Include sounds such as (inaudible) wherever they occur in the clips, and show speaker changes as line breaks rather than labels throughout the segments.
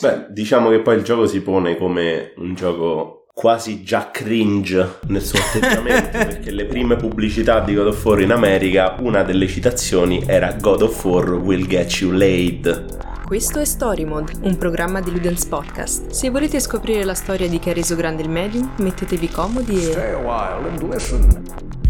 Beh, diciamo che poi il gioco si pone come un gioco quasi già cringe nel suo atteggiamento (laughs) perché le prime pubblicità di God of War in America una delle citazioni era God of War will get you laid
questo è Story Mode, un programma di Ludens Podcast. Se volete scoprire la storia di chi ha reso grande il medium, mettetevi comodi e...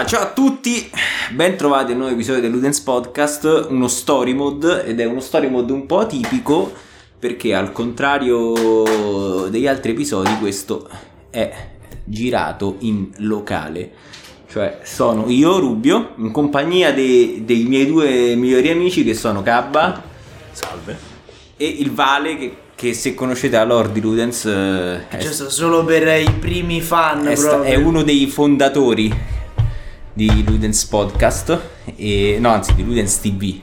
Allora, ciao a tutti, ben trovati a un nuovo episodio del Ludens Podcast, uno story mode ed è uno story mode un po' atipico perché al contrario degli altri episodi questo è girato in locale. Cioè sono io, Rubio, in compagnia dei, dei miei due migliori amici che sono Cabba.
Salve.
E il Vale che, che se conoscete a Lord di Ludens...
Eh, è, Giusto, solo per i primi fan.
È, sta, è uno dei fondatori di Ludens Podcast. E, no, anzi di Ludens TV.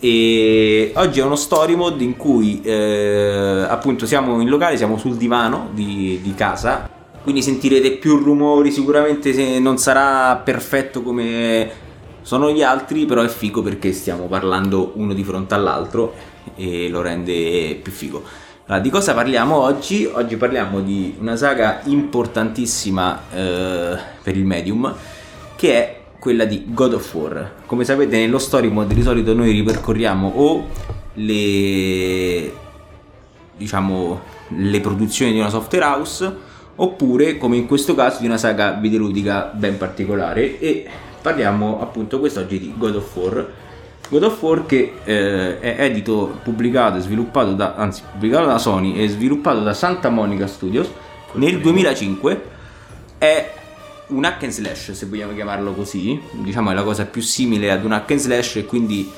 E oggi è uno story mode in cui eh, appunto siamo in locale, siamo sul divano di, di casa, quindi sentirete più rumori, sicuramente non sarà perfetto come sono gli altri, però è figo perché stiamo parlando uno di fronte all'altro e lo rende più figo. Allora, di cosa parliamo oggi? Oggi parliamo di una saga importantissima eh, per il medium che è quella di God of War. Come sapete nello story mode di solito noi ripercorriamo o le diciamo le produzioni di una software house oppure come in questo caso di una saga videoludica ben particolare e parliamo appunto quest'oggi di God of War. God of War che eh, è edito, pubblicato e sviluppato da anzi pubblicato da Sony e sviluppato da Santa Monica Studios nel 2005 è un hack and slash, se vogliamo chiamarlo così, diciamo è la cosa più simile ad un hack and slash e quindi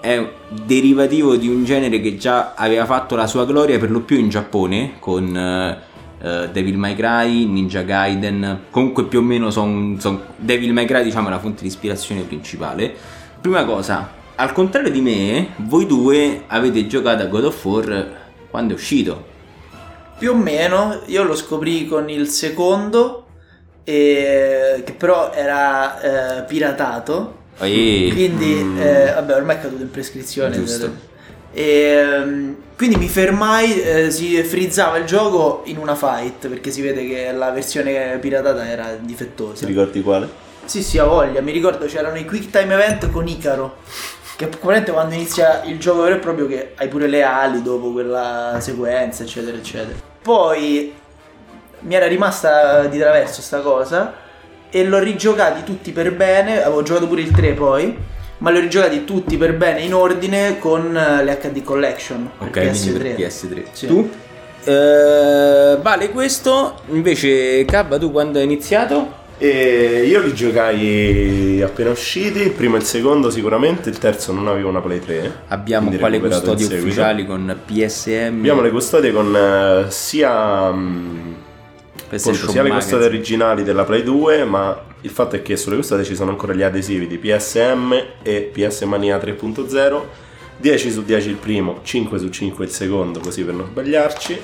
è derivativo di un genere che già aveva fatto la sua gloria per lo più in Giappone con uh, Devil May Cry, Ninja Gaiden, comunque più o meno sono son, Devil May Cry diciamo è la fonte di ispirazione principale. Prima cosa, al contrario di me, voi due avete giocato a God of War quando è uscito.
Più o meno, io lo scoprì con il secondo e, che però era eh, piratato.
Ehi.
Quindi, mm. eh, vabbè, ormai è caduto in prescrizione.
Giusto.
E, ehm, quindi mi fermai, eh, si frizzava il gioco in una fight perché si vede che la versione piratata era difettosa.
Ti ricordi quale?
Sì, sì, a voglia. Mi ricordo c'erano i quick time event con Icaro. Che probabilmente quando inizia il gioco vero e proprio che hai pure le ali dopo quella sequenza, eccetera, eccetera. Poi mi era rimasta di traverso sta cosa e l'ho rigiocati tutti per bene, avevo giocato pure il 3 poi, ma li ho rigiocati tutti per bene in ordine con eh, le HD Collection.
Ok, PS3. per PS3. Sì. Tu? Uh, vale questo, invece Cabba tu quando hai iniziato?
E io li giocai appena usciti, il primo e il secondo sicuramente, il terzo non avevo una Play 3.
Abbiamo quale custodie ufficiali con PSM?
Abbiamo le custodie con uh, sia... Appunto, sia le custodie originali della Play 2, ma il fatto è che sulle custodie ci sono ancora gli adesivi di PSM e PS Mania 3.0. 10 su 10 il primo, 5 su 5 il secondo, così per non sbagliarci.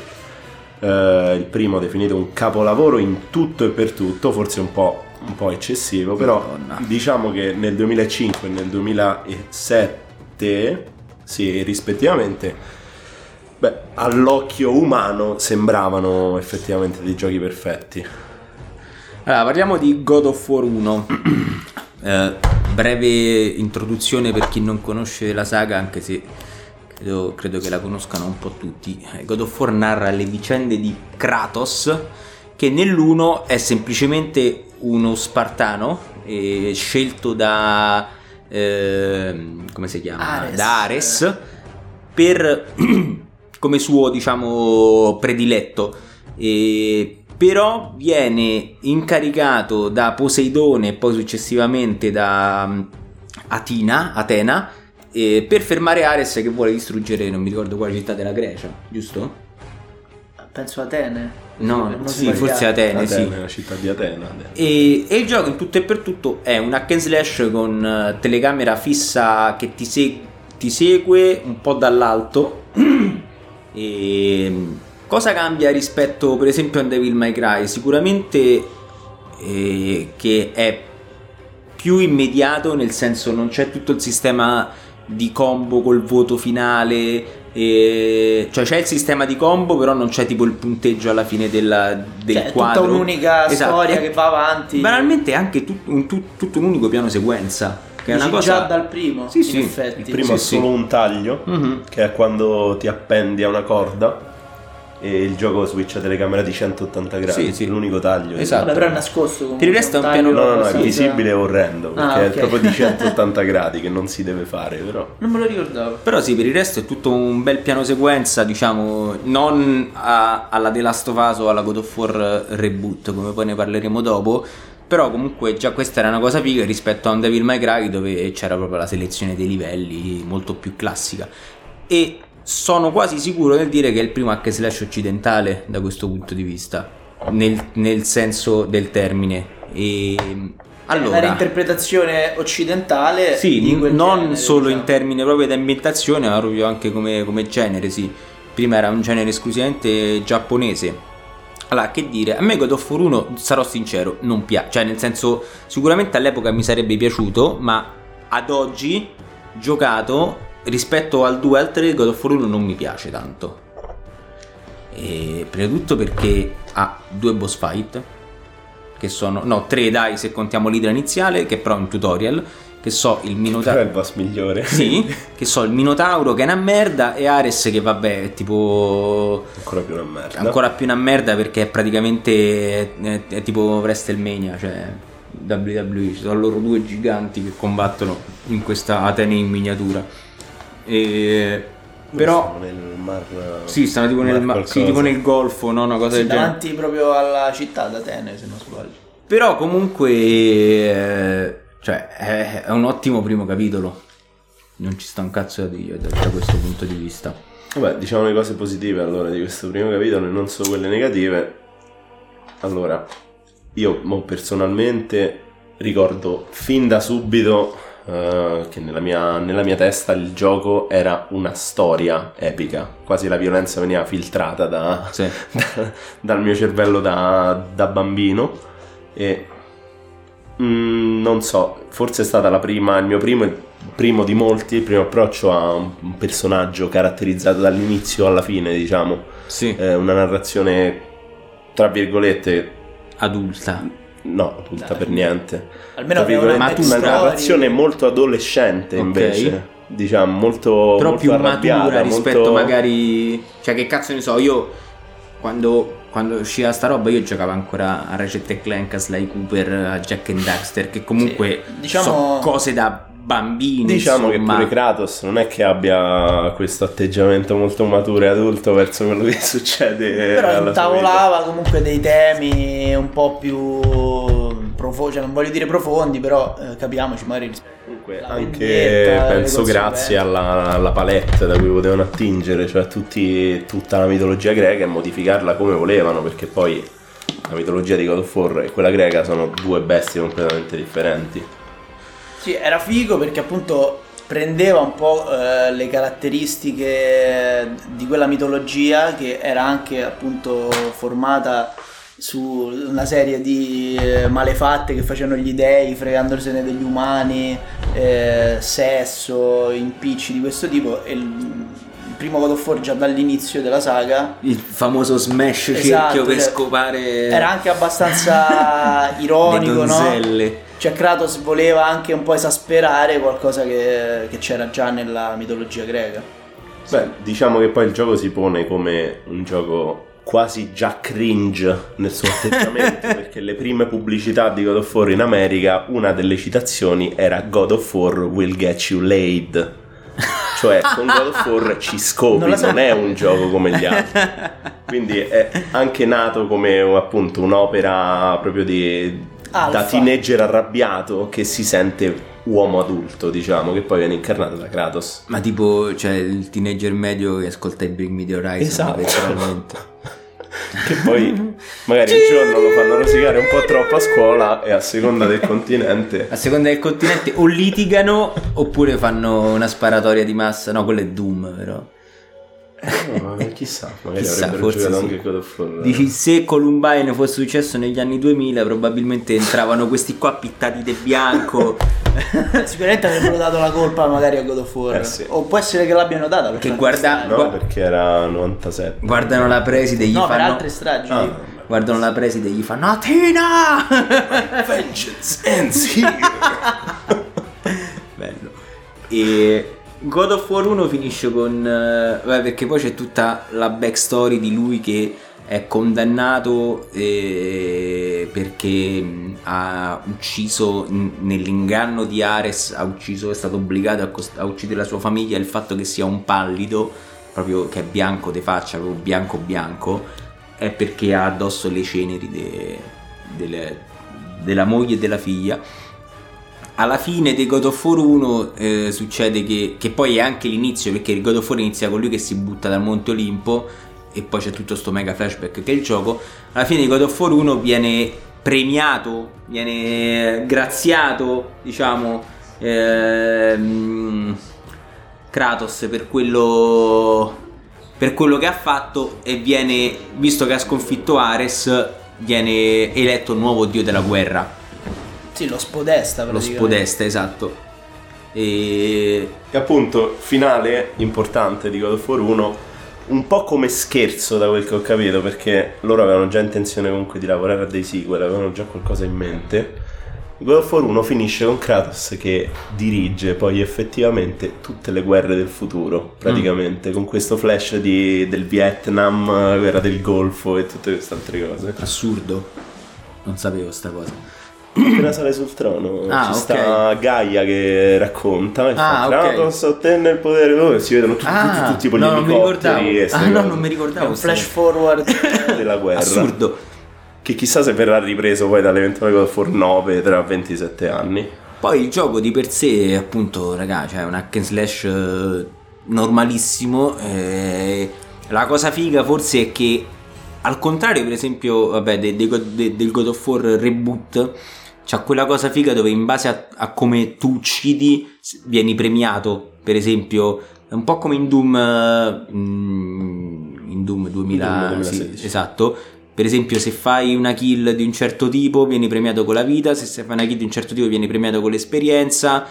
Uh, il primo definito un capolavoro in tutto e per tutto, forse un po', un po eccessivo, però Madonna. diciamo che nel 2005 e nel 2007, sì, rispettivamente, Beh, all'occhio umano sembravano effettivamente dei giochi perfetti.
Allora, parliamo di God of War 1. (clears throat) eh, breve introduzione per chi non conosce la saga, anche se credo, credo, che la conoscano un po' tutti. Eh, God of War narra le vicende di Kratos, che nell'1 è semplicemente uno spartano eh, scelto da... Eh, come si chiama?
Ares.
Da Ares per (clears throat) come suo diciamo prediletto e però viene incaricato da Poseidone e poi successivamente da um, Atina, Atena eh, per fermare Ares che vuole distruggere non mi ricordo quale città della Grecia giusto?
penso Atene
no, sì, forse Atene,
Atene,
sì.
la città di Atena
e, e, il gioco in tutto e per tutto è un hack and slash con uh, telecamera fissa che ti, se- ti segue un po' dall'alto (clears throat) E cosa cambia rispetto per esempio a Devil May Cry? Sicuramente eh, che è più immediato, nel senso non c'è tutto il sistema di combo col voto finale. E... cioè c'è il sistema di combo però non c'è tipo il punteggio alla fine della, del
Cioè, è
quadro
tutta un'unica
Esatto.
storia
È
che va avanti.
banalmente è anche tut- un, tut- tutto un unico piano sequenza che è una cosa
già dal primo,
Sì,
in
sì.
effetti.
Il primo
Sì,
è
sì.
solo un taglio,
Mhm.
che è quando ti appendi a una corda e il gioco switcha telecamera di 180 gradi.
Sì, sì.
L'unico taglio.
Esatto.
Vabbè, però è nascosto comunque.
Per il resto è un
taglio
piano-
No, no, no, è visibile e orrendo, perché
Ah,
è
ok.
proprio di (laughs) 180 gradi che non si deve fare, però.
Non me lo ricordavo.
Però sì, per il resto è tutto un bel piano sequenza, diciamo, non a- alla The Last of Us o alla God of War reboot, come poi ne parleremo dopo. Però comunque già questa era una cosa figa rispetto a un Devil May Cry dove c'era proprio la selezione dei livelli molto più classica. E sono quasi sicuro nel dire che è il primo hack slash occidentale da questo punto di vista, nel, nel senso del termine. E allora,
una interpretazione occidentale
sì, non
genere,
solo
diciamo.
in termini proprio di ambientazione, ma proprio anche come, come genere, sì. Prima era un genere esclusivamente giapponese. Allora, che dire, a me God of War 1, sarò sincero, non piace, cioè nel senso, sicuramente all'epoca mi sarebbe piaciuto, ma ad oggi, giocato, rispetto al 2 e al 3, God of War 1 non mi piace tanto. E prima di tutto perché ha due boss fight, che sono, no, tre dai se contiamo l'idra iniziale, che però è un tutorial, che so il
Però è
Minotauro...
il boss migliore.
Sì, (laughs) che so il Minotauro che è una merda e Ares che vabbè è tipo
Ancora più una merda.
ancora più una merda perché è praticamente è, è tipo WrestleMania, cioè WWE, ci sono loro due giganti che combattono in questa Atene in miniatura. E però
nel mar.
sì, stanno tipo nel,
mar
ma- sì, tipo nel golfo, no? Una cosa
Sì,
del genere.
davanti proprio alla città d'Atene, se non sbaglio.
Però comunque eh, cioè, è, è un ottimo primo capitolo. Non ci sta un cazzo da dire da, da questo punto di vista.
Vabbè, diciamo le cose positive allora di questo primo capitolo e non solo quelle negative. Allora, io mo, personalmente ricordo fin da subito eh, che nella mia, nella mia testa il gioco era una storia epica, quasi la violenza veniva filtrata da,
Sì.
da- (laughs) dal mio cervello da, da bambino e mm, non so, forse è stata la prima, il mio primo, primo di molti, il primo approccio a un, personaggio caratterizzato dall'inizio alla fine, diciamo,
Sì.
Eh, una narrazione tra virgolette
Adulta.
no, adulta per niente.
Almeno
Tra
una
virgolette,
matura.
una narrazione molto adolescente
Ok.
invece, diciamo, molto
Però
molto
più matura rispetto
molto-
magari... Cioè che cazzo ne so, io quando, quando usciva sta roba io giocavo ancora a Ratchet Clank, a Sly Cooper, a Jack and Daxter, che comunque
Sì, diciamo-
sono cose da bambini.
Diciamo che
insomma.
pure Kratos non è che abbia questo atteggiamento molto maturo e adulto verso quello che succede
Però intavolava comunque dei temi un po' più profondi, cioè non voglio dire profondi, però eh, capiamoci magari
vita. Comunque
la
anche
le
penso grazie alla, alla palette da cui potevano attingere, cioè tutti- tutta la mitologia greca e modificarla come volevano, perché poi la mitologia di God of War e quella greca sono due bestie completamente differenti.
Sì, era figo perché appunto prendeva un po' eh, le caratteristiche di quella mitologia che era anche appunto formata su una serie di eh, malefatte che facevano gli dei fregandosene degli umani, eh, sesso, impicci di questo tipo e il, il primo God of War già dall'inizio della saga
Il famoso smash
Esatto,
cerchio per
cioè,
scopare
era anche abbastanza (laughs)
le
ironico, no? Cioè Kratos voleva anche un po' esasperare qualcosa che, che c'era già nella mitologia greca.
Beh, diciamo che poi il gioco si pone come un gioco quasi già cringe nel suo atteggiamento (laughs) perché le prime pubblicità di God of War in America una delle citazioni era God of War will get you laid cioè con God of War ci scopi
Non
non è un gioco come gli altri. (laughs) Quindi è anche nato come appunto un'opera proprio di da
Alfa.
teenager arrabbiato che si sente uomo adulto diciamo che poi viene incarnato da Kratos
Ma tipo, cioè, il teenager medio che ascolta i Bring Me The Horizon,
Esatto.
letteralmente. (laughs)
che poi magari un giorno lo fanno rosicare un po' troppo a scuola e a seconda del continente
A seconda del continente o litigano oppure fanno una sparatoria di massa. No, quello è Doom, però.
Eh, no, chissà, magari
Chissà,
avrebbero
forse
giocato
sì.
anche God of War.
Dici, se Columbine fosse successo negli anni 2000, probabilmente entravano questi qua pittati di bianco. (laughs)
Sicuramente avrebbero dato la colpa magari a God of War.
Eh, sì.
O può essere che l'abbiano data perché
guarda-
No, perché era 97.
Guardano la preside e gli
No, per
fanno.
altre stragi.
Ah.
Guardano la preside e gli fanno Athena! (laughs)
Vengeance ends here. (laughs)
Bello. E God of War 1 finisce con... eh, vabbè, perché poi c'è tutta la backstory di lui che è condannato eh, perché mh, ha ucciso nell'inganno di Ares, ha ucciso, è stato obbligato a, cost- a uccidere la sua famiglia, il fatto che sia un pallido, proprio che è bianco de faccia, proprio bianco bianco, è perché ha addosso le ceneri de- delle- della moglie e della figlia alla fine di God of War 1 eh, succede che, che poi è anche l'inizio perché il God of War inizia con lui che si butta dal Monte Olimpo e poi c'è tutto sto mega flashback che è il gioco. Alla fine di God of War 1 viene premiato viene graziato diciamo ehm, Kratos per quello per quello che ha fatto e viene visto che ha sconfitto Ares viene eletto nuovo dio della guerra
Sì, lo spodesta
lo spodesta, esatto. E
E appunto, finale importante di God of War 1, un po' come scherzo da quel che ho capito, perché loro avevano già intenzione comunque di lavorare a dei sequel, avevano già qualcosa in mente. God of War 1 finisce con Kratos che dirige poi effettivamente tutte le guerre del futuro, praticamente, con questo flash di- del Vietnam, guerra del Golfo e tutte queste altre cose.
assurdo. Non sapevo sta cosa.
Appena sale sul trono
Ah,
ci sta Gaia che racconta e fa
Ah, ok.
Kratos ottenne il potere dove si vedono tutti, tutti, tutti tipo gli
Ah, no, ricordavo.
elicotteri
Ah, no, non mi
È
ricordavo.
un
sta
flash forward. (laughs)
della guerra
Assurdo.
che chissà se verrà ripreso poi dall'eventuale God of War 9 tra 27 anni
Poi il gioco di per sé, appunto, raga, cioè un hack and slash eh, normalissimo. eh, la cosa figa forse è che, al contrario, per esempio, vabbè, de- de- de- del God of War reboot, c'ha quella cosa figa dove in base a, a come tu uccidi vieni premiato. Per esempio, è un po' come in Doom, eh, mm, in Doom 2000,
Doom
sì,
2016.
esatto. Per esempio, se fai una kill di un certo tipo, vieni premiato con la vita. Se fai una kill di un certo tipo, vieni premiato con l'esperienza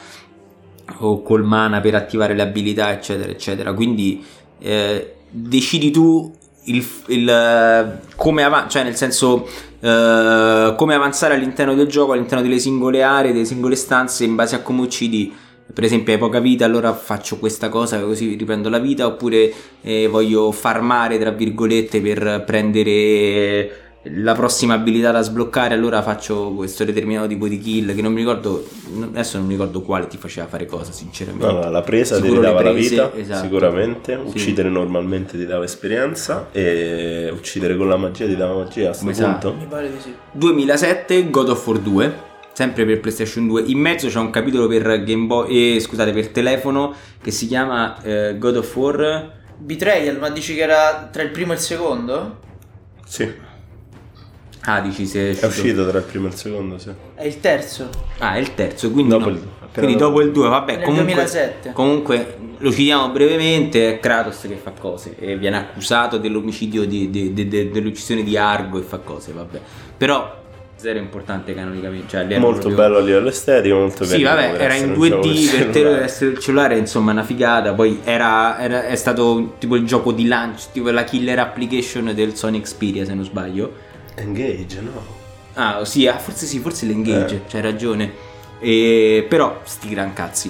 o col mana per attivare le abilità, eccetera, eccetera. Quindi eh, decidi tu il, il, eh, come avanzare, cioè nel senso eh, come avanzare all'interno del gioco, all'interno delle singole aree, delle singole stanze, in base a come uccidi. Per esempio, hai poca vita, allora faccio questa cosa così riprendo la vita. Oppure eh, voglio farmare, tra virgolette, per prendere la prossima abilità da sbloccare. Allora faccio questo determinato tipo di kill. Che non mi ricordo, adesso non mi ricordo quale ti faceva fare cosa, sinceramente.
no, no, la presa ti
Sicuro le
ridava la
prese,
vita
esatto.
sicuramente
Sì.
uccidere normalmente ti dava esperienza e uccidere con la magia ti dava magia a questo
sa.
punto
Mi pare di sì.
2007 God of War 2 sempre per PlayStation 2 in mezzo c'è un capitolo per Game Boy eh, scusate per telefono che si chiama eh, God of War
Betrayal, ma dici che era tra il primo e il secondo?
sì
ah dici se è
è uscito tra il primo e il secondo sì
È il terzo.
ah è il terzo quindi
Dopo
no.
il-
quindi
dopo.
dopo il 2 vabbè
Nel
comunque
2007.
comunque lo citiamo brevemente è Kratos che fa cose e viene accusato dell'omicidio di, di- di- de- dell'uccisione di Argo e fa cose vabbè però zero importante canonicamente cioè, lì era
molto
proprio-
bello a livello estetico molto
Sì,
carino
vabbè, era in
un gioco
2D
del
per te essere il cellulare, insomma, una figata. Poi era, era- è stato tipo il gioco di lancio, tipo la killer application del Sony Xperia, se non sbaglio.
Engage no
Ah, sì, ah, forse sì, forse l'engage,
Eh.
c'hai ragione. E, però, sti gran cazzi.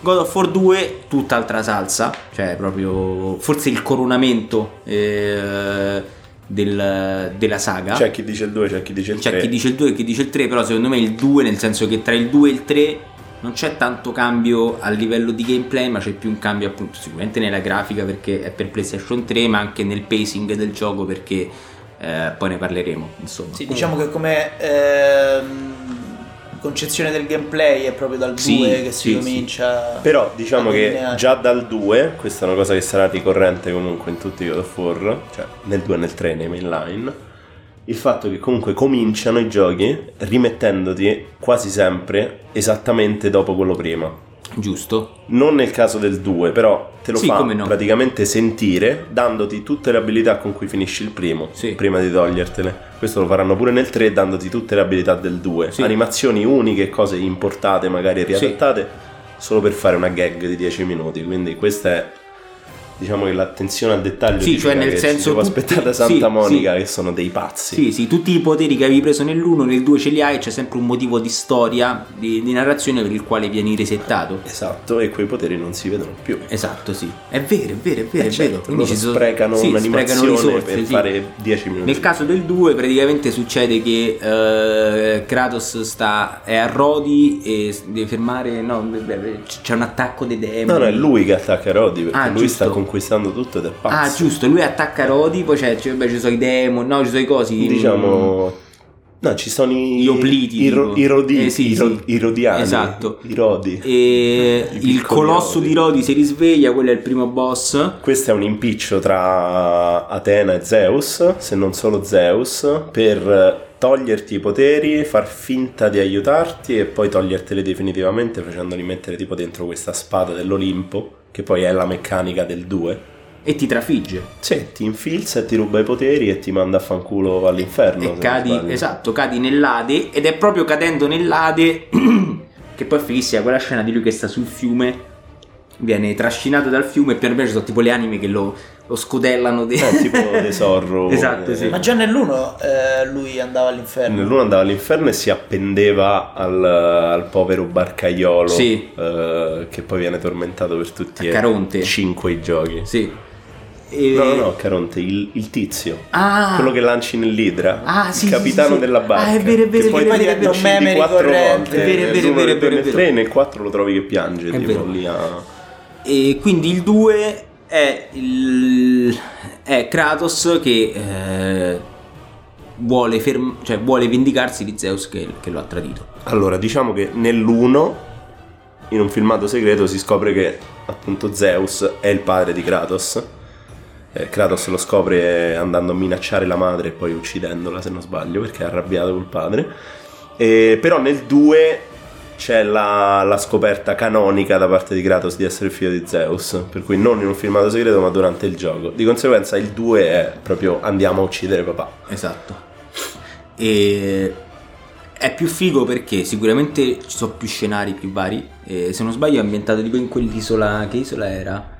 God of War 2, tutt'altra salsa, cioè proprio forse il coronamento eh, del- della saga.
c'è chi dice il 2 c'è chi dice il 3
C'è chi dice il 2 e chi dice il 3, però secondo me il 2, nel senso che tra il 2 e il 3 non c'è tanto cambio a livello di gameplay, ma c'è più un cambio appunto sicuramente nella grafica perché è per PlayStation 3, ma anche nel pacing del gioco perché eh, poi ne parleremo, insomma.
Sì, diciamo che come ehm, concezione del gameplay è proprio dal 2
Sì,
che si
sì,
comincia.
Però diciamo che già dal 2, questa è una cosa che sarà ricorrente comunque in tutti i God of War, cioè nel 2 e nel 3 nei mainline, il fatto che comunque cominciano i giochi rimettendoti quasi sempre esattamente dopo quello prima.
Giusto.
Non nel caso del 2, però te lo
Sì,
fa
no.
praticamente sentire dandoti tutte le abilità con cui finisci il primo,
Sì.
prima di togliertele. Questo lo faranno pure nel 3 dandoti tutte le abilità del 2.
Sì.
Animazioni uniche, cose importate, magari riadattate, solo per fare una gag di 10 minuti. Quindi questa è... Diciamo che l'attenzione al dettaglio
Sì, cioè nel senso
può
tutti-
aspettare da
sì,
Santa Monica
sì.
che sono dei pazzi.
Sì, sì, tutti i poteri che avevi preso nell'1, nel 2 ce li hai, c'è sempre un motivo di storia, di, di narrazione per il quale vieni resettato.
Esatto, e quei poteri non si vedono più.
Esatto, sì. È vero, è vero, è vero,
Eh,
è
certo,
vero. Quindi
sprecano
sì,
un'animazione
risorse,
per
sì.
fare 10 minuti.
Nel caso del 2 praticamente succede che eh, Kratos sta, è a Rodi e deve fermare, no, c'è un attacco dei demoni.
No, no, è lui che attacca Roddy perché
Ah,
lui
giusto.
sta conquistando tutto ed è pazzo.
Ah, giusto, lui attacca Rodi, poi c'è, c'è- beh, ci sono i demoni, no, ci sono i cosi.
Diciamo... No, ci sono i...
Gli opliti,
I, ro- i rodi,
Eh, sì,
i, ro-
sì.
i rodiani.
Esatto.
I rodi.
E
I
il colosso
Rodi.
di Rodi si risveglia, quello è il primo boss.
Questo è un impiccio tra Atena e Zeus, se non solo Zeus, per toglierti i poteri, far finta di aiutarti e poi toglierteli definitivamente facendoli mettere tipo dentro questa spada dell'Olimpo, che poi è la meccanica del 2.
E ti trafigge.
Sì, ti infilza e ti ruba i poteri e ti manda a fanculo all'inferno.
e cadi, esatto, cadi nell'Ade. Ed è proprio cadendo nell'Ade (clears throat) che poi è fighissima quella scena di lui che sta sul fiume. Viene trascinato dal fiume e piano piano ci sono tipo le anime che lo, lo scodellano. de-
Eh, tipo (laughs) tesoro.
Esatto, sì.
Ma già nell'1 eh, lui andava all'inferno.
Nell'uno andava all'inferno e si appendeva al, al povero barcaiolo
Sì.
eh, che poi viene tormentato per tutti e cinque i giochi.
Sì. E-
No, no, no, Caronte, il, il tizio.
Ah,
Quello che lanci nell'idra,
Ah, sì,
il capitano
sì, sì.
della barca.
Ah, è vero, è vero,
che
è
poi
vero,
ti
è vero,
è vero.
uccidi
Meme
quattro
ricorrente.
volte.
È vero, è vero,
Nell'uno,
è vero,
nel
è
due,
vero,
nel
è
tre,
vero.
nel 4 lo trovi che piange,
È
tipo
vero.
lì a...
E quindi il 2 è, il, è Kratos che eh, vuole, ferm- cioè, vuole vendicarsi di Zeus che, che lo ha tradito.
Allora, diciamo che nell'1, in un filmato segreto, si scopre che appunto Zeus è il padre di Kratos. Eh, Kratos lo scopre andando a minacciare la madre e poi uccidendola, se non sbaglio, perché è arrabbiato col padre. E, però nel 2 c'è la, la scoperta canonica da parte di Kratos di essere il figlio di Zeus, per cui non in un filmato segreto ma durante il gioco. Di conseguenza il 2 è proprio andiamo a uccidere papà.
Esatto. E è più figo perché sicuramente ci sono più scenari, più vari. E se non sbaglio è ambientato tipo in quell'isola. Che isola era?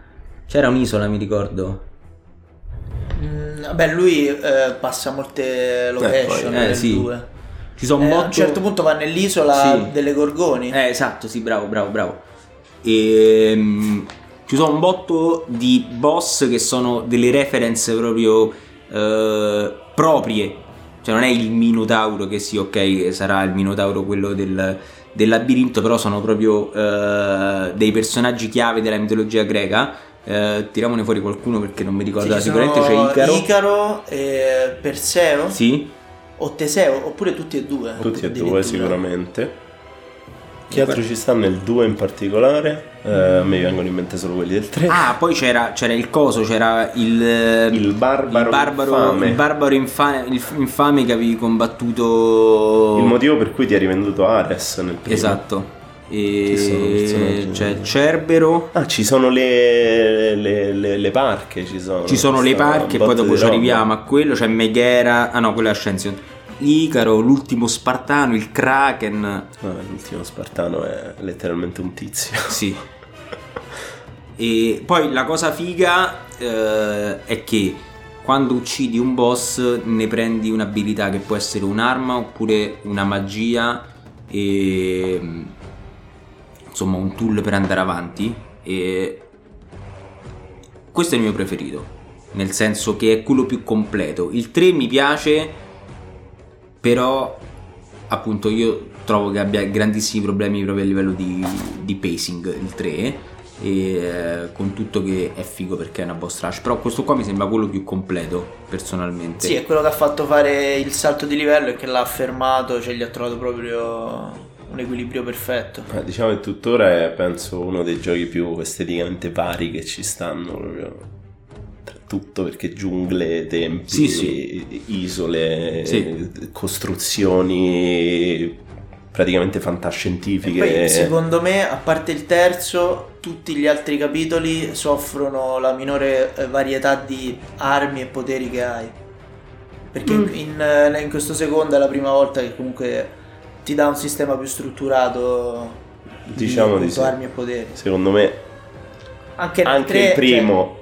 C'era un'isola, mi ricordo.
Mm, vabbè, lui eh, passa molte location
Eh,
nel
sì.
2.
Ci sono
Eh,
un
a
botto...
un certo punto va nell'isola
Sì.
delle Gorgoni.
Eh, esatto, sì, bravo, bravo, bravo. E ci sono un botto di boss che sono delle reference proprio eh, proprie. Cioè non è il Minotauro che sì, ok, sarà il Minotauro quello del, del labirinto, però sono proprio eh, dei personaggi chiave della mitologia greca. Eh, tiramone fuori qualcuno perché non mi ricordo.
Sì,
Sicuramente c'è Icaro.
Icaro e Perseo
Sì,
o Teseo, oppure tutti e due.
Tutti e due sicuramente. Chi altro ci sta nel 2 in particolare? Eh, a me vengono in mente solo quelli del 3.
Ah, poi c'era, c'era il coso, c'era il,
Il barbaro
il barbaro
infame.
il barbaro infa- il infame che avevi combattuto.
Il motivo per cui ti hai rivenduto Ares nel primo.
Esatto. E c'è Cerbero.
Ah, ci sono le, le, le- le parche, ci sono.
Ci sono le parche, poi dopo ci arriviamo a quello. C'è Meghera. Ah no, quello è Ascension. Icaro, l'ultimo Spartano, il Kraken.
Ah, l'ultimo Spartano è letteralmente un tizio.
Sì. E poi la cosa figa eh, è che quando uccidi un boss ne prendi un'abilità che può essere un'arma oppure una magia e mm, insomma un tool per andare avanti e questo è il mio preferito nel senso che è quello più completo il 3 mi piace però appunto io trovo che abbia grandissimi problemi proprio a livello di, di pacing il 3 e eh, con tutto che è figo perché è una boss rush però questo qua mi sembra quello più completo personalmente
Sì, è quello che ha fatto fare il salto di livello e che l'ha affermato, cioè gli ha trovato proprio un equilibrio perfetto.
Eh, diciamo che tuttora è, penso, uno dei giochi più esteticamente vari che ci stanno. Proprio. Tutto perché giungle, tempi,
Sì, sì.
isole,
Sì.
costruzioni praticamente fantascientifiche.
Poi, secondo me, a parte il terzo, tutti gli altri capitoli soffrono la minore eh, varietà di armi e poteri che hai. Perché mm. in, eh, in, questo secondo è la prima volta che comunque ti dà un sistema più strutturato
diciamo di,
di sì. armi e poteri.
Secondo me anche, anche 3, il primo cioè...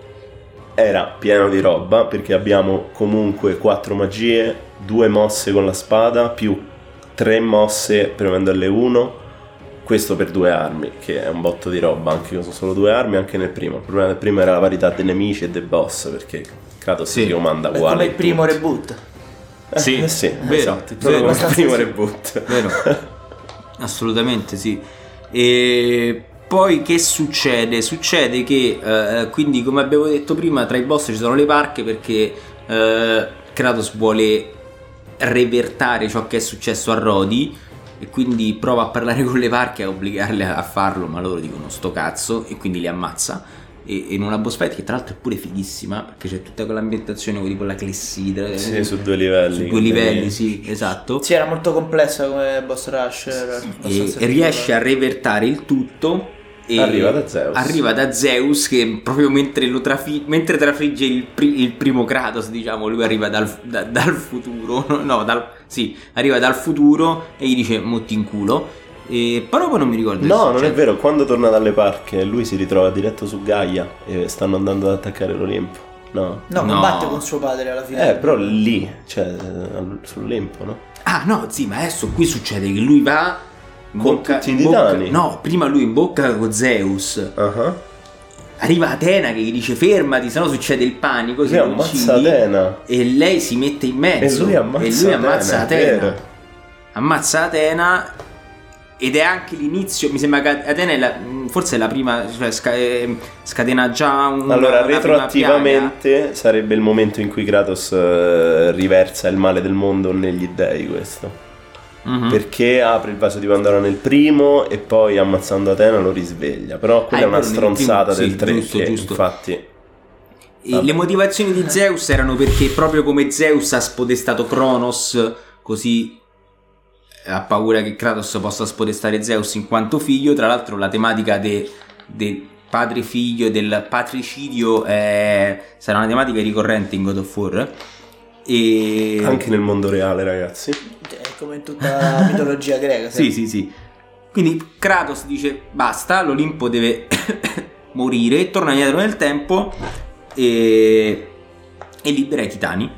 era pieno di roba perché abbiamo comunque quattro magie, due mosse con la spada più tre mosse premendo L1 questo per due armi, che è un botto di roba, anche io sono solo due armi, anche nel primo. Il problema del primo era la parità dei nemici e dei boss, perché sì. si comanda uguale.
Come il primo reboot.
Eh, sì, eh sì, vero, esatto, vero, come il primo reboot.
Vero. (laughs) Assolutamente sì. E poi che succede? Succede che, eh, quindi come abbiamo detto prima, tra i boss ci sono le parche perché eh, Kratos vuole revertare ciò che è successo a Rodi e quindi prova a parlare (laughs) con le parche a obbligarle a farlo, ma loro dicono sto cazzo e quindi li ammazza. E in una boss fight che tra l'altro è pure fighissima perché c'è tutta quell'ambientazione tipo la clessidra.
Sì, su due livelli
su due livelli sì esatto.
Sì era molto complessa come boss rush
e, e riesce a revertare il tutto
arriva da Zeus.
Arriva da Zeus che proprio mentre, lo trafi- mentre trafigge il, pri- il, primo Kratos, diciamo, lui arriva dal, da- dal futuro, (laughs) no, dal, sì, arriva dal futuro e gli dice motti in culo. E però poi non mi ricordo.
No, non è vero, quando torna dalle parche lui si ritrova diretto su Gaia e stanno andando ad attaccare l'Olimpo. No.
No, no. combatte con suo padre alla fine.
Eh, però lì, cioè sull'Olimpo, no?
Ah, no, sì, ma adesso qui succede che lui va
bocca, tutti i titani.
No, prima lui in bocca con Zeus. Uh-huh. Arriva Atena che gli dice fermati, sennò succede il panico.
Lui ammazza Atena.
E lei si mette in mezzo.
E lui ammazza, e lui ammazza Atena. Atena.
Ammazza Atena. Ed è anche l'inizio, mi sembra che Atena è la, forse è la prima, cioè eh, scatena già un
Allora, retroattivamente sarebbe il momento in cui Kratos uh, riversa il male del mondo negli dei questo. Mm-hmm. Perché apre il vaso di Pandora nel primo e poi ammazzando Atena lo risveglia. Però quella ah, è una stronzata del 3 giusto, giusto. infatti...
le motivazioni di Zeus erano perché proprio come Zeus ha spodestato Cronos, così ha paura che Kratos possa spodestare Zeus in quanto figlio. Tra l'altro la tematica del de padre figlio e del patricidio è, sarà una tematica ricorrente in God of War. E...
Anche nel mondo reale, ragazzi
come in tutta la (laughs) mitologia greca.
Sì, sì, sì. Quindi Kratos dice basta, l'Olimpo deve (coughs) morire, torna indietro nel tempo e, e libera i titani.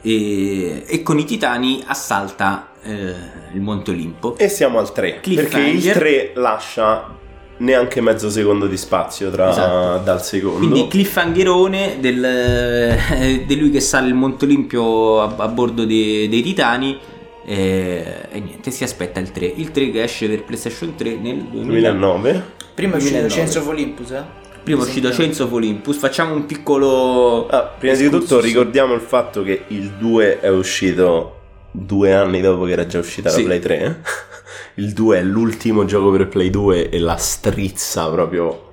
E, e, con i titani assalta eh, il Monte Olimpo.
E siamo al 3. Perché il 3 lascia neanche mezzo secondo di spazio tra esatto. dal secondo.
Quindi cliffhangerone del, eh, (laughs) di lui che sale il Monte Olimpio a, a bordo de, dei Titani e, e, niente, si aspetta il 3. Il 3 che esce per PlayStation 3 nel
2009.
Prima è uscito Censo of Olympus, eh?
Prima è uscito Censo of Olympus. Facciamo un piccolo.
Ah, prima di tutto ricordiamo il fatto che il 2 è uscito due anni dopo che era già uscita sì. la Play 3. (laughs) Il 2 è l'ultimo gioco per Play 2 e la strizza proprio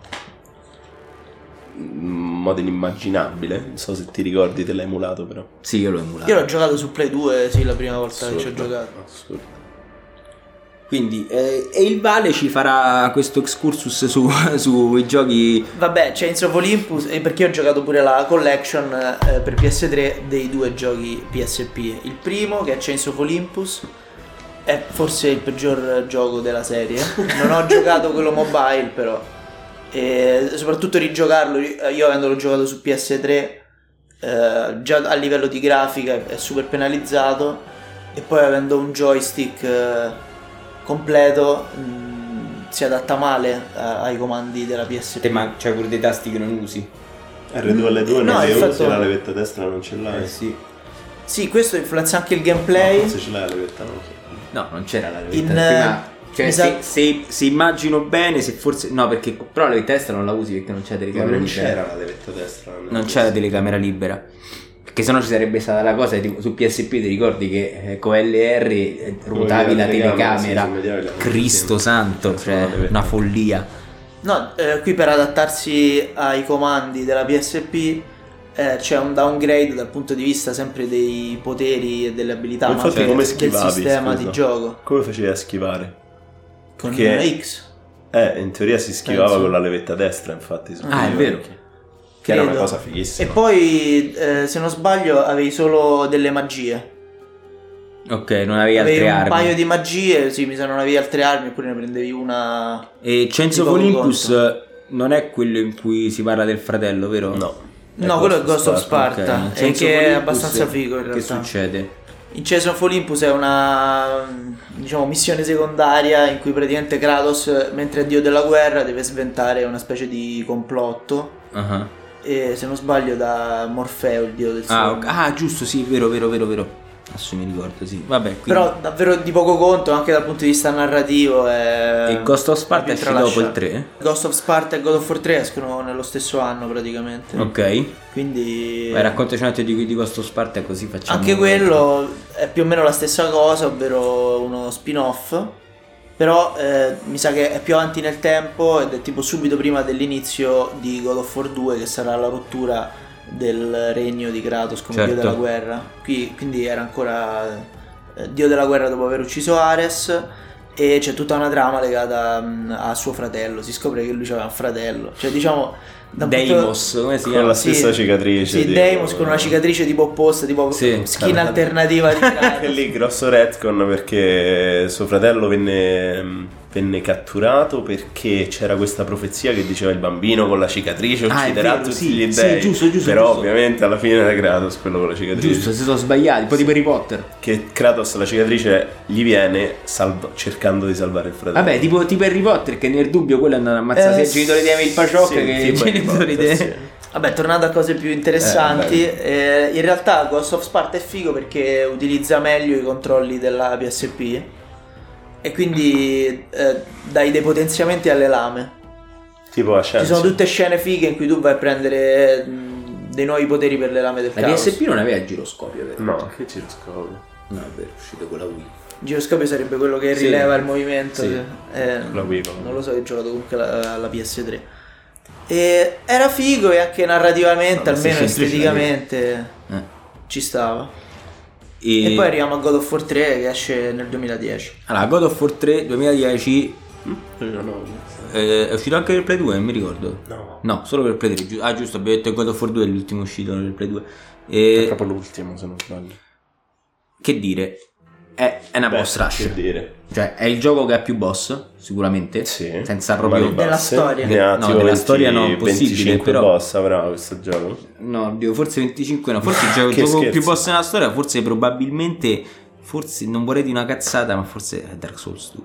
in modo inimmaginabile. Non so se ti ricordi, te l'hai emulato però.
Sì, io l'ho emulato.
Io l'ho giocato su Play 2, sì, la prima volta assurdo, che ci ho giocato. Assurdo.
Quindi, eh, e il Vale ci farà questo excursus su, (laughs) sui giochi.
Vabbè, Chains of Olympus, e perché ho giocato pure la collection eh, per PS3 dei due giochi PSP. Il primo, che è Chains of Olympus, è forse il peggior gioco della serie. Non ho giocato quello mobile, però e soprattutto rigiocarlo, io avendolo giocato su PS3, eh, già a livello di grafica è super penalizzato e poi avendo un joystick eh, completo mh, mm, si adatta male eh, ai comandi della PSP.
Te ma c'hai pure dei tasti che non usi.
R2 L2 non no, le fatto... usi, la levetta destra non ce l'hai.
Eh sì.
Sì, questo influenza anche il gameplay.
No, se ce l'hai la levetta non so.
No, non c'era la levetta. In, prima cioè, se, se, se, immagino bene, se forse. No, perché. Però la destra non la usi perché non c'è telecamera
non
libera.
Non c'era la levetta destra.
Non, non c'era telecamera libera. Perché sennò ci sarebbe stata la cosa tipo, su PSP ti ricordi che eh, con LR eh, ruotavi la telecamera. Sì, Cristo santo, cioè una follia.
No, eh, qui per adattarsi ai comandi della PSP eh, c'è un downgrade dal punto di vista sempre dei poteri e delle abilità,
Ma
ma
infatti
anche
come
del
schivavi,
sistema
scusa?
di gioco.
Come facevi a schivare?
Con
Perché-
X.
Eh, in teoria si schivava
Penso.
con la levetta destra, infatti.
Ah, è vero.
Che, che era una cosa
E
fighissima.
poi, eh, se non sbaglio, avevi solo delle magie.
Ok, non avevi
Avevi
altre
un
armi.
paio di magie, sì, mi sa non avevi altre armi, oppure ne prendevi una...
E Olympus
conto.
eh, non è quello in cui si parla del fratello, vero?
No.
No, quello è Ghost of Sparta,
Ok, in
e
Chains
che è abbastanza figo in
Che
realtà.
succede?
In Chains of Olympus è una diciamo, missione secondaria in cui praticamente Kratos, mentre è dio della guerra, deve sventare una specie di complotto.
Ah,
E se non sbaglio da Morfeo, il dio del
Ah,
sole.
ok. Ah, giusto, sì, vero, vero, vero, vero. Adesso mi ricordo, sì. Vabbè, quindi...
Però davvero di poco conto anche dal punto di vista narrativo. È...
E Ghost of Sparta
è
esce dopo il
tralasciato.
3?
Ghost of Sparta e God of War 3 escono nello stesso anno praticamente.
Ok.
Quindi
Vai, raccontaci un attimo di, di Ghost of Sparta così facciamo...
anche quello è più o meno la stessa cosa, ovvero uno spin-off. Però eh, mi sa che è più avanti nel tempo ed è tipo subito prima dell'inizio di God of War 2 che sarà la rottura del regno di Kratos come dio
Certo.
della guerra. Qui, quindi era ancora eh, dio della guerra dopo aver ucciso Ares e c'è tutta una trama legata mh, a suo fratello. Si scopre che lui aveva un fratello. Cioè diciamo... da un punto-
Deimos, come si
Con
chiama?
la
Sì.
stessa cicatrice.
Sì,
di-
Deimos con una cicatrice tipo opposta, tipo
Sì.
skin alternativa di (laughs)
Anche
Kratos.
lì grosso retcon perché suo fratello venne, venne catturato perché c'era questa profezia che diceva il bambino con la cicatrice
Ah,
ucciderà
vero,
tutti
sì,
gli
sì,
dei.
giusto, giusto,
Però
giusto.
ovviamente alla fine era Kratos quello con la cicatrice.
Giusto, si sono sbagliati, un po' tipo Harry Potter.
Che Kratos la cicatrice gli viene salva- cercando di salvare il fratello.
Vabbè, tipo, tipo Harry Potter che nel dubbio quello è andato a ammazzare
Eh,
sia il genitore di Emil Paciocca
sì,
che il genitore di...
sì.
Vabbè, tornando a cose più interessanti, eh, in realtà Ghost of Sparta è figo perché utilizza meglio i controlli della PSP e quindi eh, dai dei potenziamenti alle lame.
Tipo a
Ci sono tutte scene fighe in cui tu vai a prendere mh, dei nuovi poteri per le lame del
La
caos.
PSP non aveva il giroscopio, vero?
No, che giroscopio.
No, è vero, è uscito con la Wii.
Il giroscopio sarebbe quello che
Sì.
rileva il movimento.
Sì.
eh,
La Wii, no.
non lo so, ho giocato comunque la- alla PS3. E era figo e anche narrativamente,
No, la
almeno
PlayStation 3 ce
esteticamente,
Eh.
ci stava.
E,
E poi arriviamo a God of War 3 che esce nel 2010.
Allora, God of War 3 2010
No, no.
eh, è uscito anche per Play 2, non mi ricordo.
No.
No, solo per Play 3. giu- Ah, giusto, abbiamo detto che God of War 2 è l'ultimo uscito per Play 2.
È
E,
proprio l'ultimo, se non sbaglio.
che dire? È, è una
Beh,
boss rush.
Che dire.
Cioè, è il gioco che ha più boss, sicuramente.
Sì.
Senza proprio...
Della storia.
Ne ha
No,
tipo
della
20
storia no, impossibile,
25
però-
boss avrà questo gioco.
No, Dio, forse 25 no. Forse il gioco, (laughs) gioco più boss nella storia, forse probabilmente... Forse, non vorrei di una cazzata, ma forse è Dark Souls 2.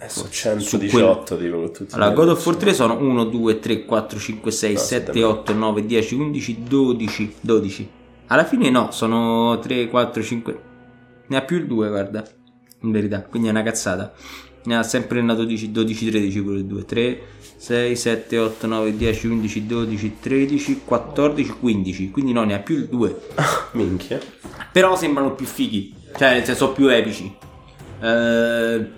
Eh, su
Su
118 tipo con tutti
Allora, God of War 3 sono 1, 2, 3, 4, 5, 6,
No,
7,
aspetta.
8, 9, 10, 11, 12, 12. Alla fine no, sono 3, 4, 5. Ne ha più il 2, guarda. In verità, quindi è una cazzata. Ne ha sempre una 12, 12, 13 pure il 2. 3, 6, 7, 8, 9, 10, 11, 12, 13, 14, 15. Quindi no, ne ha più il 2. (laughs)
Minchia.
Però sembrano più fighi, cioè nel senso più epici. Eh,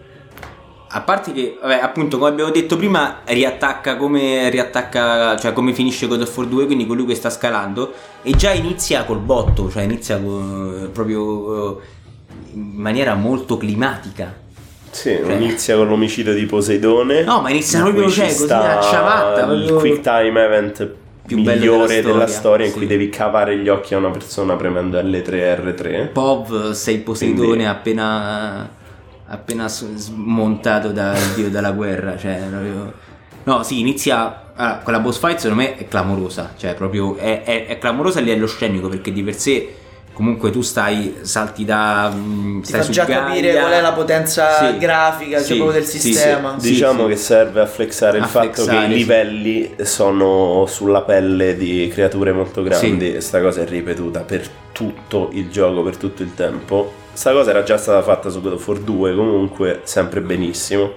a parte che, vabbè, appunto, come abbiamo detto prima, riattacca come riattacca, cioè come finisce God of War 2, quindi colui che sta scalando, e già inizia col botto, cioè inizia con- proprio eh, in maniera molto climatica.
Sì, inizia con l'omicidio di Poseidone.
No, ma inizia
in
proprio, cioè,
ci
così, una ciabatta,
Il quick time event
Più
migliore
della
della
storia,
storia, in
sì.
cui devi cavare gli occhi a una persona premendo L3 R3.
Pov sei Poseidone
Quindi-
appena appena smontato dal dio della guerra cioè proprio no sì inizia ah, quella boss fight secondo me è clamorosa cioè proprio è, è- è clamorosa a livello scenico perché di per sé comunque tu stai salti da mm,
Ti
stai
fa
su
già
Gaia.
capire qual è la potenza
Sì,
grafica, cioè
sì,
proprio del sistema.
sì.
Diciamo
sì.
che serve a flexare il
A
fatto
flexare,
che i livelli sono sulla pelle di creature molto grandi
Sì.
e sta cosa è ripetuta per tutto il gioco, per tutto il tempo. Sta cosa era già stata fatta su God of War 2 comunque, sempre benissimo,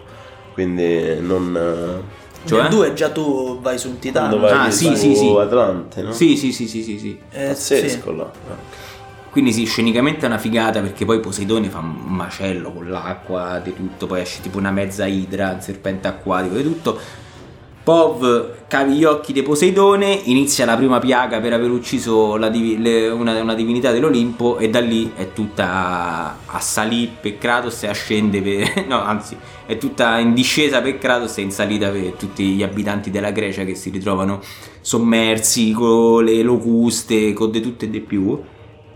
quindi non...
Cioè?
Nel 2 già tu vai su un
Quando
titano.
vai
Ah, sì,
su
sì, sì.
Atlante, no?
sì sì sì sì sì sì
Eh,
Pazzesco
sì.
là.
Quindi sì, scenicamente è una figata perché poi Poseidone fa un macello con l'acqua, di tutto, poi esce tipo una mezza idra, un serpente acquatico, di tutto. Pov cavi gli occhi di Poseidone, inizia la prima piaga per aver ucciso divi- le, una, una, divinità dell'Olimpo e da lì è tutta a, salire per Kratos e a scendere per... (laughs) no, anzi, è tutta in discesa per Kratos e in salita per tutti gli abitanti della Grecia che si ritrovano sommersi con le locuste, con di tutto e di più.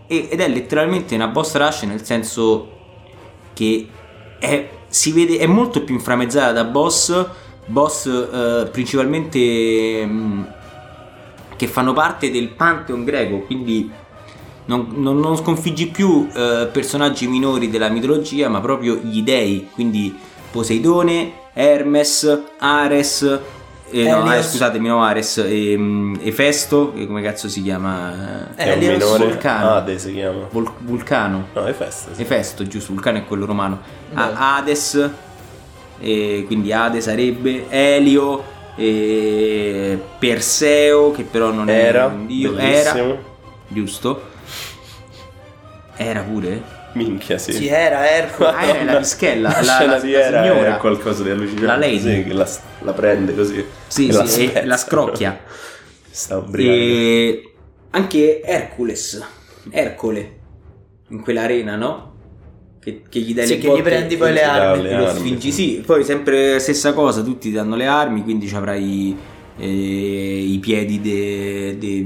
Ed è letteralmente una boss rush nel senso che è, si vede, è molto più inframmezzata da boss. Boss eh, principalmente mh, mm, che fanno parte del pantheon greco, quindi non, non, non sconfiggi più eh, personaggi minori della mitologia, ma proprio gli dei, quindi Poseidone, Hermes, Ares, eh, no, eh, scusatemi, no, Ares, e, um, Efesto, come cazzo si chiama?
Eh, è un minore. Vulcano. Ade si chiama.
Vol- vulcano.
No, Efesto.
Sì. Efesto, giusto, Vulcano è quello romano. A- Hades, e quindi Ade sarebbe Elio, e Perseo, che però non
era
un dio, bellissimo. era, giusto? Era pure?
Minchia, sì.
Sì, era Ercole.
Ah, era la pischella. la,
scena
la,
di Era
signora.
è qualcosa di allucinante.
La lady.
Sì, che la, la prende così.
Sì,
e
sì,
la,
e la scrocchia.
Sta.
E anche Hercules, Ercole, in quell'arena, no? Che, che gli dai
Sì,
le
che
botte
gli prendi poi le armi.
le
lo
armi.
sfingi, sì. Poi sempre stessa cosa, tutti ti danno le armi, quindi ci avrai eh, i piedi de- de-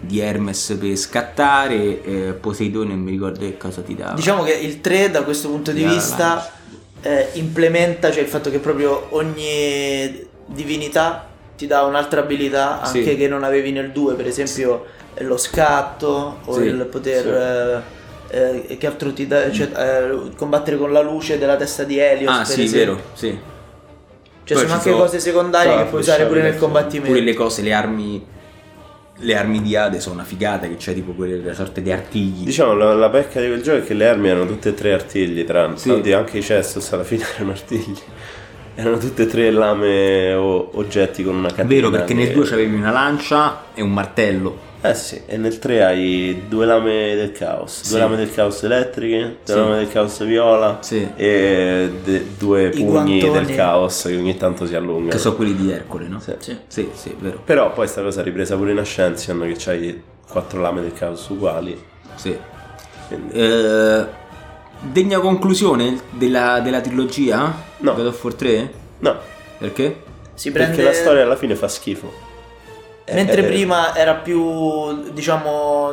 di Hermes per scattare, eh, Poseidone non mi ricordo che cosa ti dà.
Diciamo che il 3 da questo punto di
la
vista eh, implementa cioè il fatto che proprio ogni divinità ti dà un'altra abilità
Sì.
anche che non avevi nel 2, per esempio eh, lo scatto o
Sì,
il poter eh, eh, che altro ti dà cioè, eh, combattere con la luce della testa di Helios
Ah sì,
esempio.
vero, sì.
Cioè sono
ci
anche
sono-
cose secondarie
sono
che puoi usare pure nel combattimento.
Pure le cose, le armi... Le armi di Ade sono una figata, che c'è tipo quelle sorte di artigli.
Diciamo, la, la pecca di quel gioco è che le armi erano tutte e tre artigli, tranne.
Sì.
Oddio, anche i Cestus alla fine (laughs) erano artigli. Erano tutte e tre lame o oggetti con una catena.
Vero, perché nel
che-
2 avevi una lancia e un martello.
Eh sì, e nel 3 hai due lame del caos, due
Sì.
lame del caos elettriche, due
Sì.
lame del caos viola
Sì.
e de- due
I
pugni
guantoni.
del caos che ogni tanto si allungano.
Che sono quelli di Ercole, no?
Sì.
Sì.
Sì, sì, vero.
Però poi sta cosa è ripresa pure in Ascension che c'hai quattro lame del caos uguali.
Sì.
Quindi...
Eh, degna conclusione della, della trilogia?
No.
God of War 3?
No,
Perché?
Si prende
perché la storia alla fine fa schifo. Eh,
Mentre
eh,
prima era più, diciamo,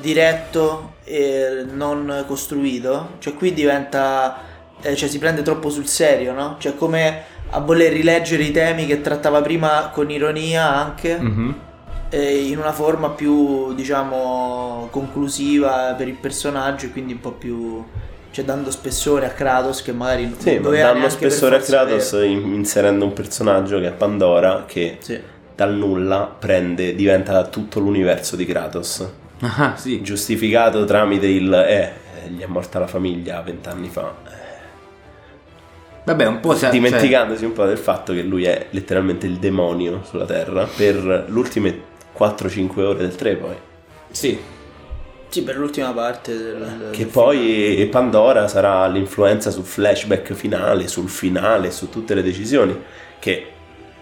diretto e non costruito, cioè qui diventa, eh, cioè si prende troppo sul serio, no? Cioè come a voler rileggere i temi che trattava prima con ironia anche,
Mhm.
e in una forma più, diciamo, conclusiva per il personaggio e quindi un po' più, cioè dando spessore a Kratos che magari
Sì,
non
ma
doveva per
spessore a Kratos
avere.
in- inserendo un personaggio che è Pandora che
Sì.
dal nulla prende, diventa tutto l'universo di Kratos.
Ah, sì.
Giustificato tramite il eh, eh, gli è morta la famiglia vent'anni fa.
Vabbè, un po' se-
Dimenticandosi un po' del fatto che lui è letteralmente il demonio sulla Terra per le ultime 4-5 ore del 3 poi.
cioè, sì.
Sì, per l'ultima parte del,
Che
del
poi Pandora sarà l'influenza sul flashback finale, sul finale, su tutte le decisioni. Che,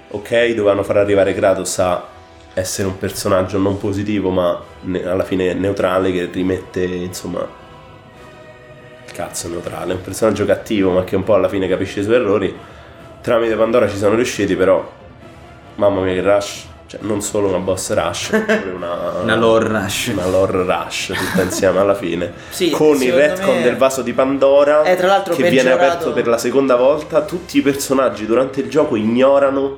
ok, dovevano far arrivare Kratos a essere un personaggio non positivo, ma ne- alla fine neutrale, che rimette, insomma. Cazzo, neutrale, un personaggio cattivo, ma che un po' alla fine capisce i suoi errori. Tramite Pandora ci sono riusciti, però. Mamma mia, che rush. Cioè, non solo una boss rush, ma pure (laughs) una.
Una lore rush.
Una lore rush tutta insieme alla fine. (laughs)
Sì,
con il retcon
me-
del vaso di Pandora
Eh, tra l'altro
che viene
peggiorato-
aperto per la seconda volta. Tutti i personaggi durante il gioco ignorano.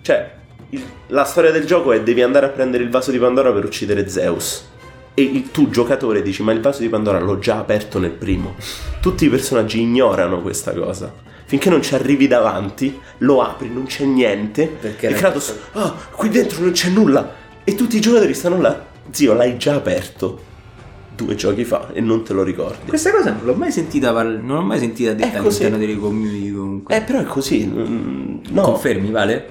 Cioè, il- la storia del gioco è devi andare a prendere il vaso di Pandora per uccidere Zeus. E il- tu, giocatore, dici: Ma il vaso di Pandora l'ho già aperto nel primo. Tutti i personaggi ignorano questa cosa. Finché non ci arrivi davanti, lo apri, non c'è niente.
Perché
e Kratos, ah, qui dentro non c'è nulla. E tutti i giocatori stanno là. Zio, l'hai già aperto due giochi fa e non te lo ricordi.
Questa cosa non l'ho mai sentita non l'ho mai sentita detta
È così.
all'interno delle community comunque.
Eh, però è così. mm, No.
Confermi, Vale?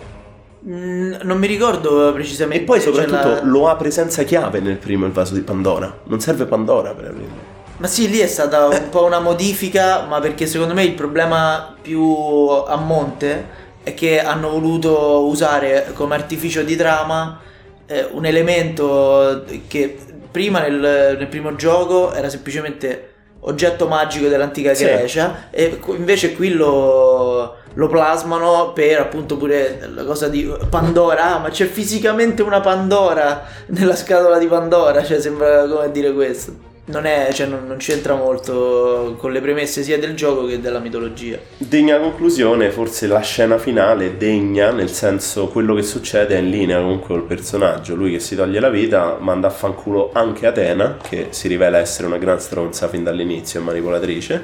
Mm, non mi ricordo precisamente.
E poi soprattutto
la-
lo apre senza chiave nel primo il vaso di Pandora. Non serve Pandora per aprirlo.
Ma sì, lì è stata un po' una modifica, ma perché secondo me il problema più a monte è che hanno voluto usare come artificio di trama eh, un elemento che prima nel, nel, primo gioco era semplicemente oggetto magico dell'antica sì. Grecia e invece qui lo, lo, plasmano per appunto pure la cosa di Pandora ah, ma c'è fisicamente una Pandora nella scatola di Pandora cioè sembra come dire questo non, è, cioè, non, non, c'entra molto con le premesse sia del gioco che della mitologia.
Degna conclusione, forse la scena finale è degna, nel senso quello che succede è in linea comunque col personaggio. Lui che si toglie la vita manda a fanculo anche Atena, che si rivela essere una gran stronza fin dall'inizio e manipolatrice,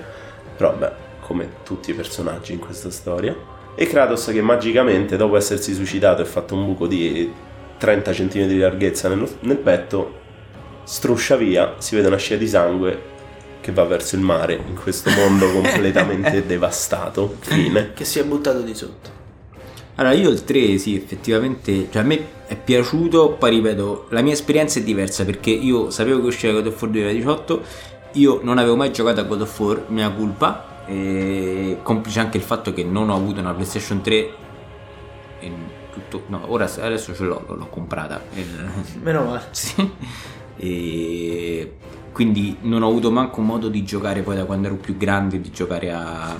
però beh, come tutti i personaggi in questa storia. E Kratos che magicamente, dopo essersi suicidato e fatto un buco di 30 cm di larghezza nello, nel petto, struscia via, si vede una scia di sangue che va verso il mare in questo mondo (laughs) completamente devastato. Fine.
Che si è buttato di sotto.
Allora, io il 3 sì, effettivamente, cioè a me è piaciuto, poi ripeto, la mia esperienza è diversa perché io sapevo che usciva God of War 2018, io non avevo mai giocato a God of War, mia colpa, e complice anche il fatto che non ho avuto una PlayStation 3 tutto, no, ora adesso ce l'ho, l'ho comprata.
Meno male. (laughs)
Sì e quindi non ho avuto manco modo di giocare poi da quando ero più grande di giocare a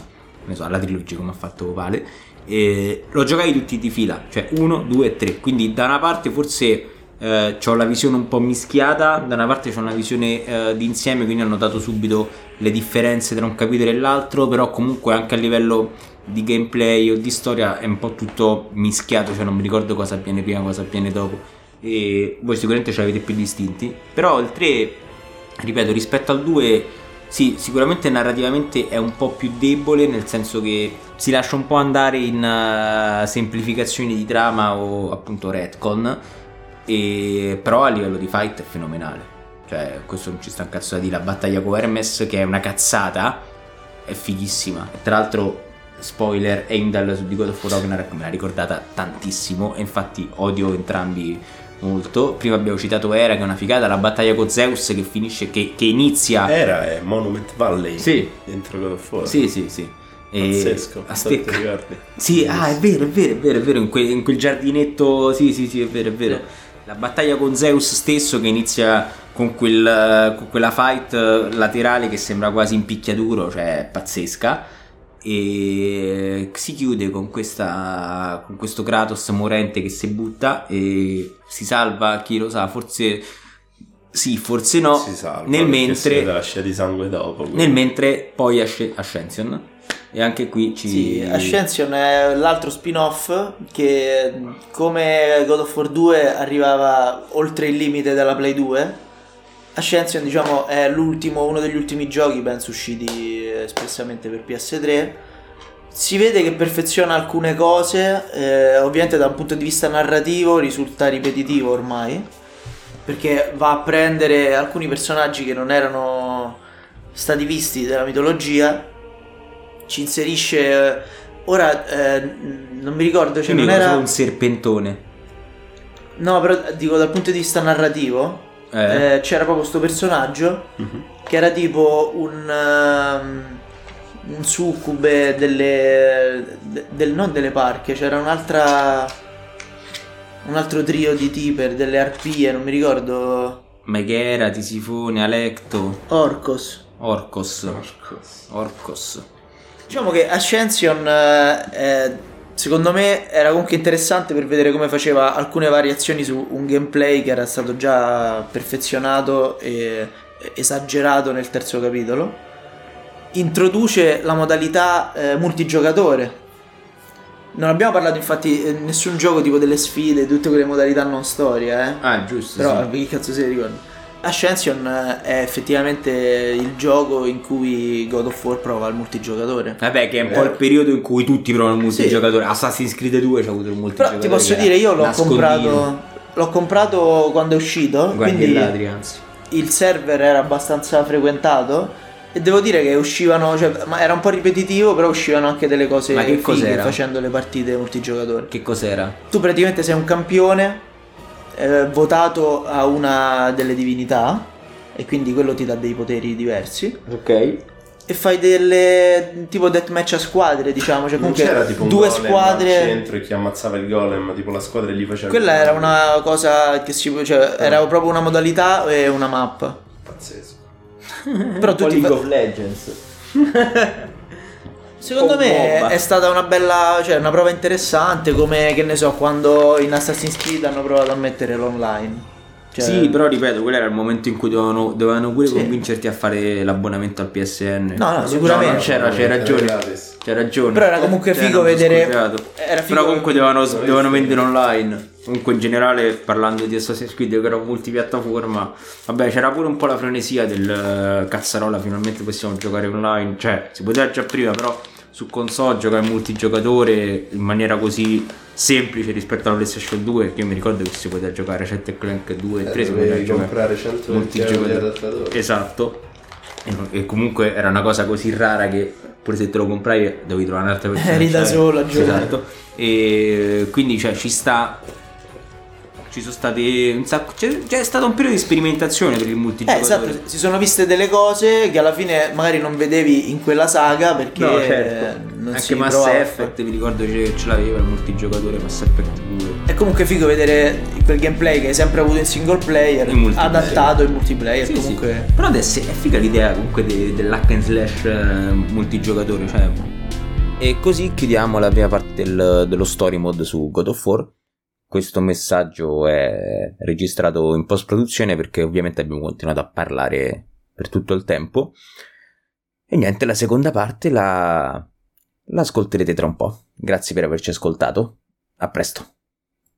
so, alla trilogia come ha fatto Vale. E lo giocai tutti di fila cioè 1, 2 e 3 quindi da una parte forse eh, ho la visione un po' mischiata da una parte ho una visione eh, d'insieme quindi ho notato subito le differenze tra un capitolo e l'altro però comunque anche a livello di gameplay o di storia è un po' tutto mischiato cioè non mi ricordo cosa avviene prima cosa avviene dopo e voi sicuramente ce l'avete più distinti, però il 3, ripeto, rispetto al 2, sì, sicuramente narrativamente è un po' più debole, nel senso che si lascia un po' andare in uh, semplificazioni di trama o appunto retcon, e, però a livello di fight è fenomenale. Cioè, questo non ci sta un cazzo da dire. La battaglia con Hermes, che è una cazzata, è fighissima. Tra l'altro, spoiler, Heimdall su di God of Ragnarok me l'ha ricordata tantissimo. E infatti odio entrambi molto. Prima abbiamo citato Era, che è una figata, la battaglia con Zeus che finisce, che, che inizia.
Era è Monument Valley.
Sì.
Dentro God of War.
Sì, sì, sì.
Pazzesco, ti ricordi?
Sì, ah, è vero, è vero, è vero, è vero, in, que, in quel giardinetto, sì, sì, sì, è vero, è vero. La battaglia con Zeus stesso che inizia con, quel, con quella fight laterale che sembra quasi in picchiaduro, cioè pazzesca e si chiude con, questa, con questo Kratos morente che si butta e si salva, chi lo sa, forse sì, forse no.
Si salva,
nel mentre
la scia di sangue dopo.
Quindi. Nel mentre poi esce Ascension e anche qui ci
Sì, Ascension è l'altro spin-off che come God of War 2 arrivava oltre il limite della Play 2 Ascension diciamo è l'ultimo, uno degli ultimi giochi penso usciti espressamente per PS3 si vede che perfeziona alcune cose eh, ovviamente da un punto di vista narrativo risulta ripetitivo ormai perché va a prendere alcuni personaggi che non erano stati visti della mitologia ci inserisce ora eh, non mi ricordo cioè non era
un serpentone?
No però dico dal punto di vista narrativo eh. Eh, c'era proprio questo personaggio uh-huh. che era tipo un, um, un succube delle, de, del, non delle parche, c'era un'altra un altro trio di tiper, delle arpie, non mi ricordo.
Meghera, Tisifone, Alecto.
Orcos.
Orcos. Orcos. Orcos.
Diciamo che Ascension eh, secondo me era comunque interessante per vedere come faceva alcune variazioni su un gameplay che era stato già perfezionato e esagerato nel terzo capitolo. Introduce la modalità eh, multigiocatore. Non abbiamo parlato infatti eh, nessun gioco tipo delle sfide, tutte quelle modalità non storia, eh.
Ah, giusto.
Però
sì.
che cazzo si ricorda? Ascension eh, è effettivamente il gioco in cui God of War prova il multigiocatore.
Vabbè, che è un po' il periodo in cui tutti provano il multigiocatore. Sì. Assassin's Creed 2 c'ha avuto il multigiocatore.
Però ti posso dire, io l'ho comprato, l'ho comprato quando è uscito. Quindi
ladri, anzi.
Il server era abbastanza frequentato. E devo dire che uscivano, cioè, ma era un po' ripetitivo, però uscivano anche delle cose
ma che cos'era?
facendo le partite multigiocatore.
Che cos'era?
Tu praticamente sei un campione eh, votato a una delle divinità e quindi quello ti dà dei poteri diversi.
Ok.
e fai delle tipo deathmatch a squadre, diciamo, cioè
Non
comunque
c'era tipo un
due
golem al
squadre.
centro e chi ammazzava il golem, tipo la squadra e gli faceva
Quella era una cosa che si cioè era proprio una modalità e una mappa.
pazzesco.
Però
Un
tutti
League of Legends. (laughs)
Secondo me
MOBA.
è stata una bella, cioè una prova interessante come che ne so, quando in Assassin's Creed hanno provato a mettere l'online. Cioè,
Sì, però ripeto, quello era il momento in cui dovevano, dovevano pure
Sì.
convincerti a fare l'abbonamento al PSN.
No, no, sicuramente.
No, c'era, c'hai
Era
ragione. C'hai ragione.
Però era comunque
Cioè,
figo vedere- era figo-
Però comunque dovevano, dovevano vendere online. Comunque in generale, parlando di Assassin's Creed che era multipiattaforma, vabbè c'era pure un po' la frenesia del eh, cazzarola, finalmente possiamo giocare online. Cioè, si poteva già prima, però su console giocare in multigiocatore in maniera così semplice rispetto alla PlayStation 2, che io mi ricordo che si poteva giocare Ratchet Clank 2 e 3 si poteva
Eh, dovevi
giocare
comprare 120 euro di
multigiocatore.
adattatore.
Esatto. E, e comunque era una cosa così rara che pure se te lo comprai dovevi trovare un'altra (laughs) persona.
Eri da
cioè-
solo a giocare.
Esatto. E quindi cioè, ci sta. Ci sono state un sacco. C'è, c'è stato un periodo di sperimentazione per il
Eh,
multigiocatore.
esatto, si sono viste delle cose che alla fine magari non vedevi in quella saga perché
No,
eh,
certo.
non si
Anche Mass
provava
Effect, mi ricordo che ce l'aveva il multigiocatore Mass Effect 2.
È comunque figo vedere quel gameplay che hai sempre avuto in single player
In
adattato in multiplayer.
Sì,
comunque
sì. Però adesso è figa l'idea comunque de- dell'hack and slash eh, multigiocatore. Cioè. E così chiudiamo la prima parte del- dello story mode su God of War. Questo messaggio è registrato in post produzione perché ovviamente abbiamo continuato a parlare per tutto il tempo. E niente, la seconda parte la, la ascolterete tra un po'. Grazie per averci ascoltato. A presto.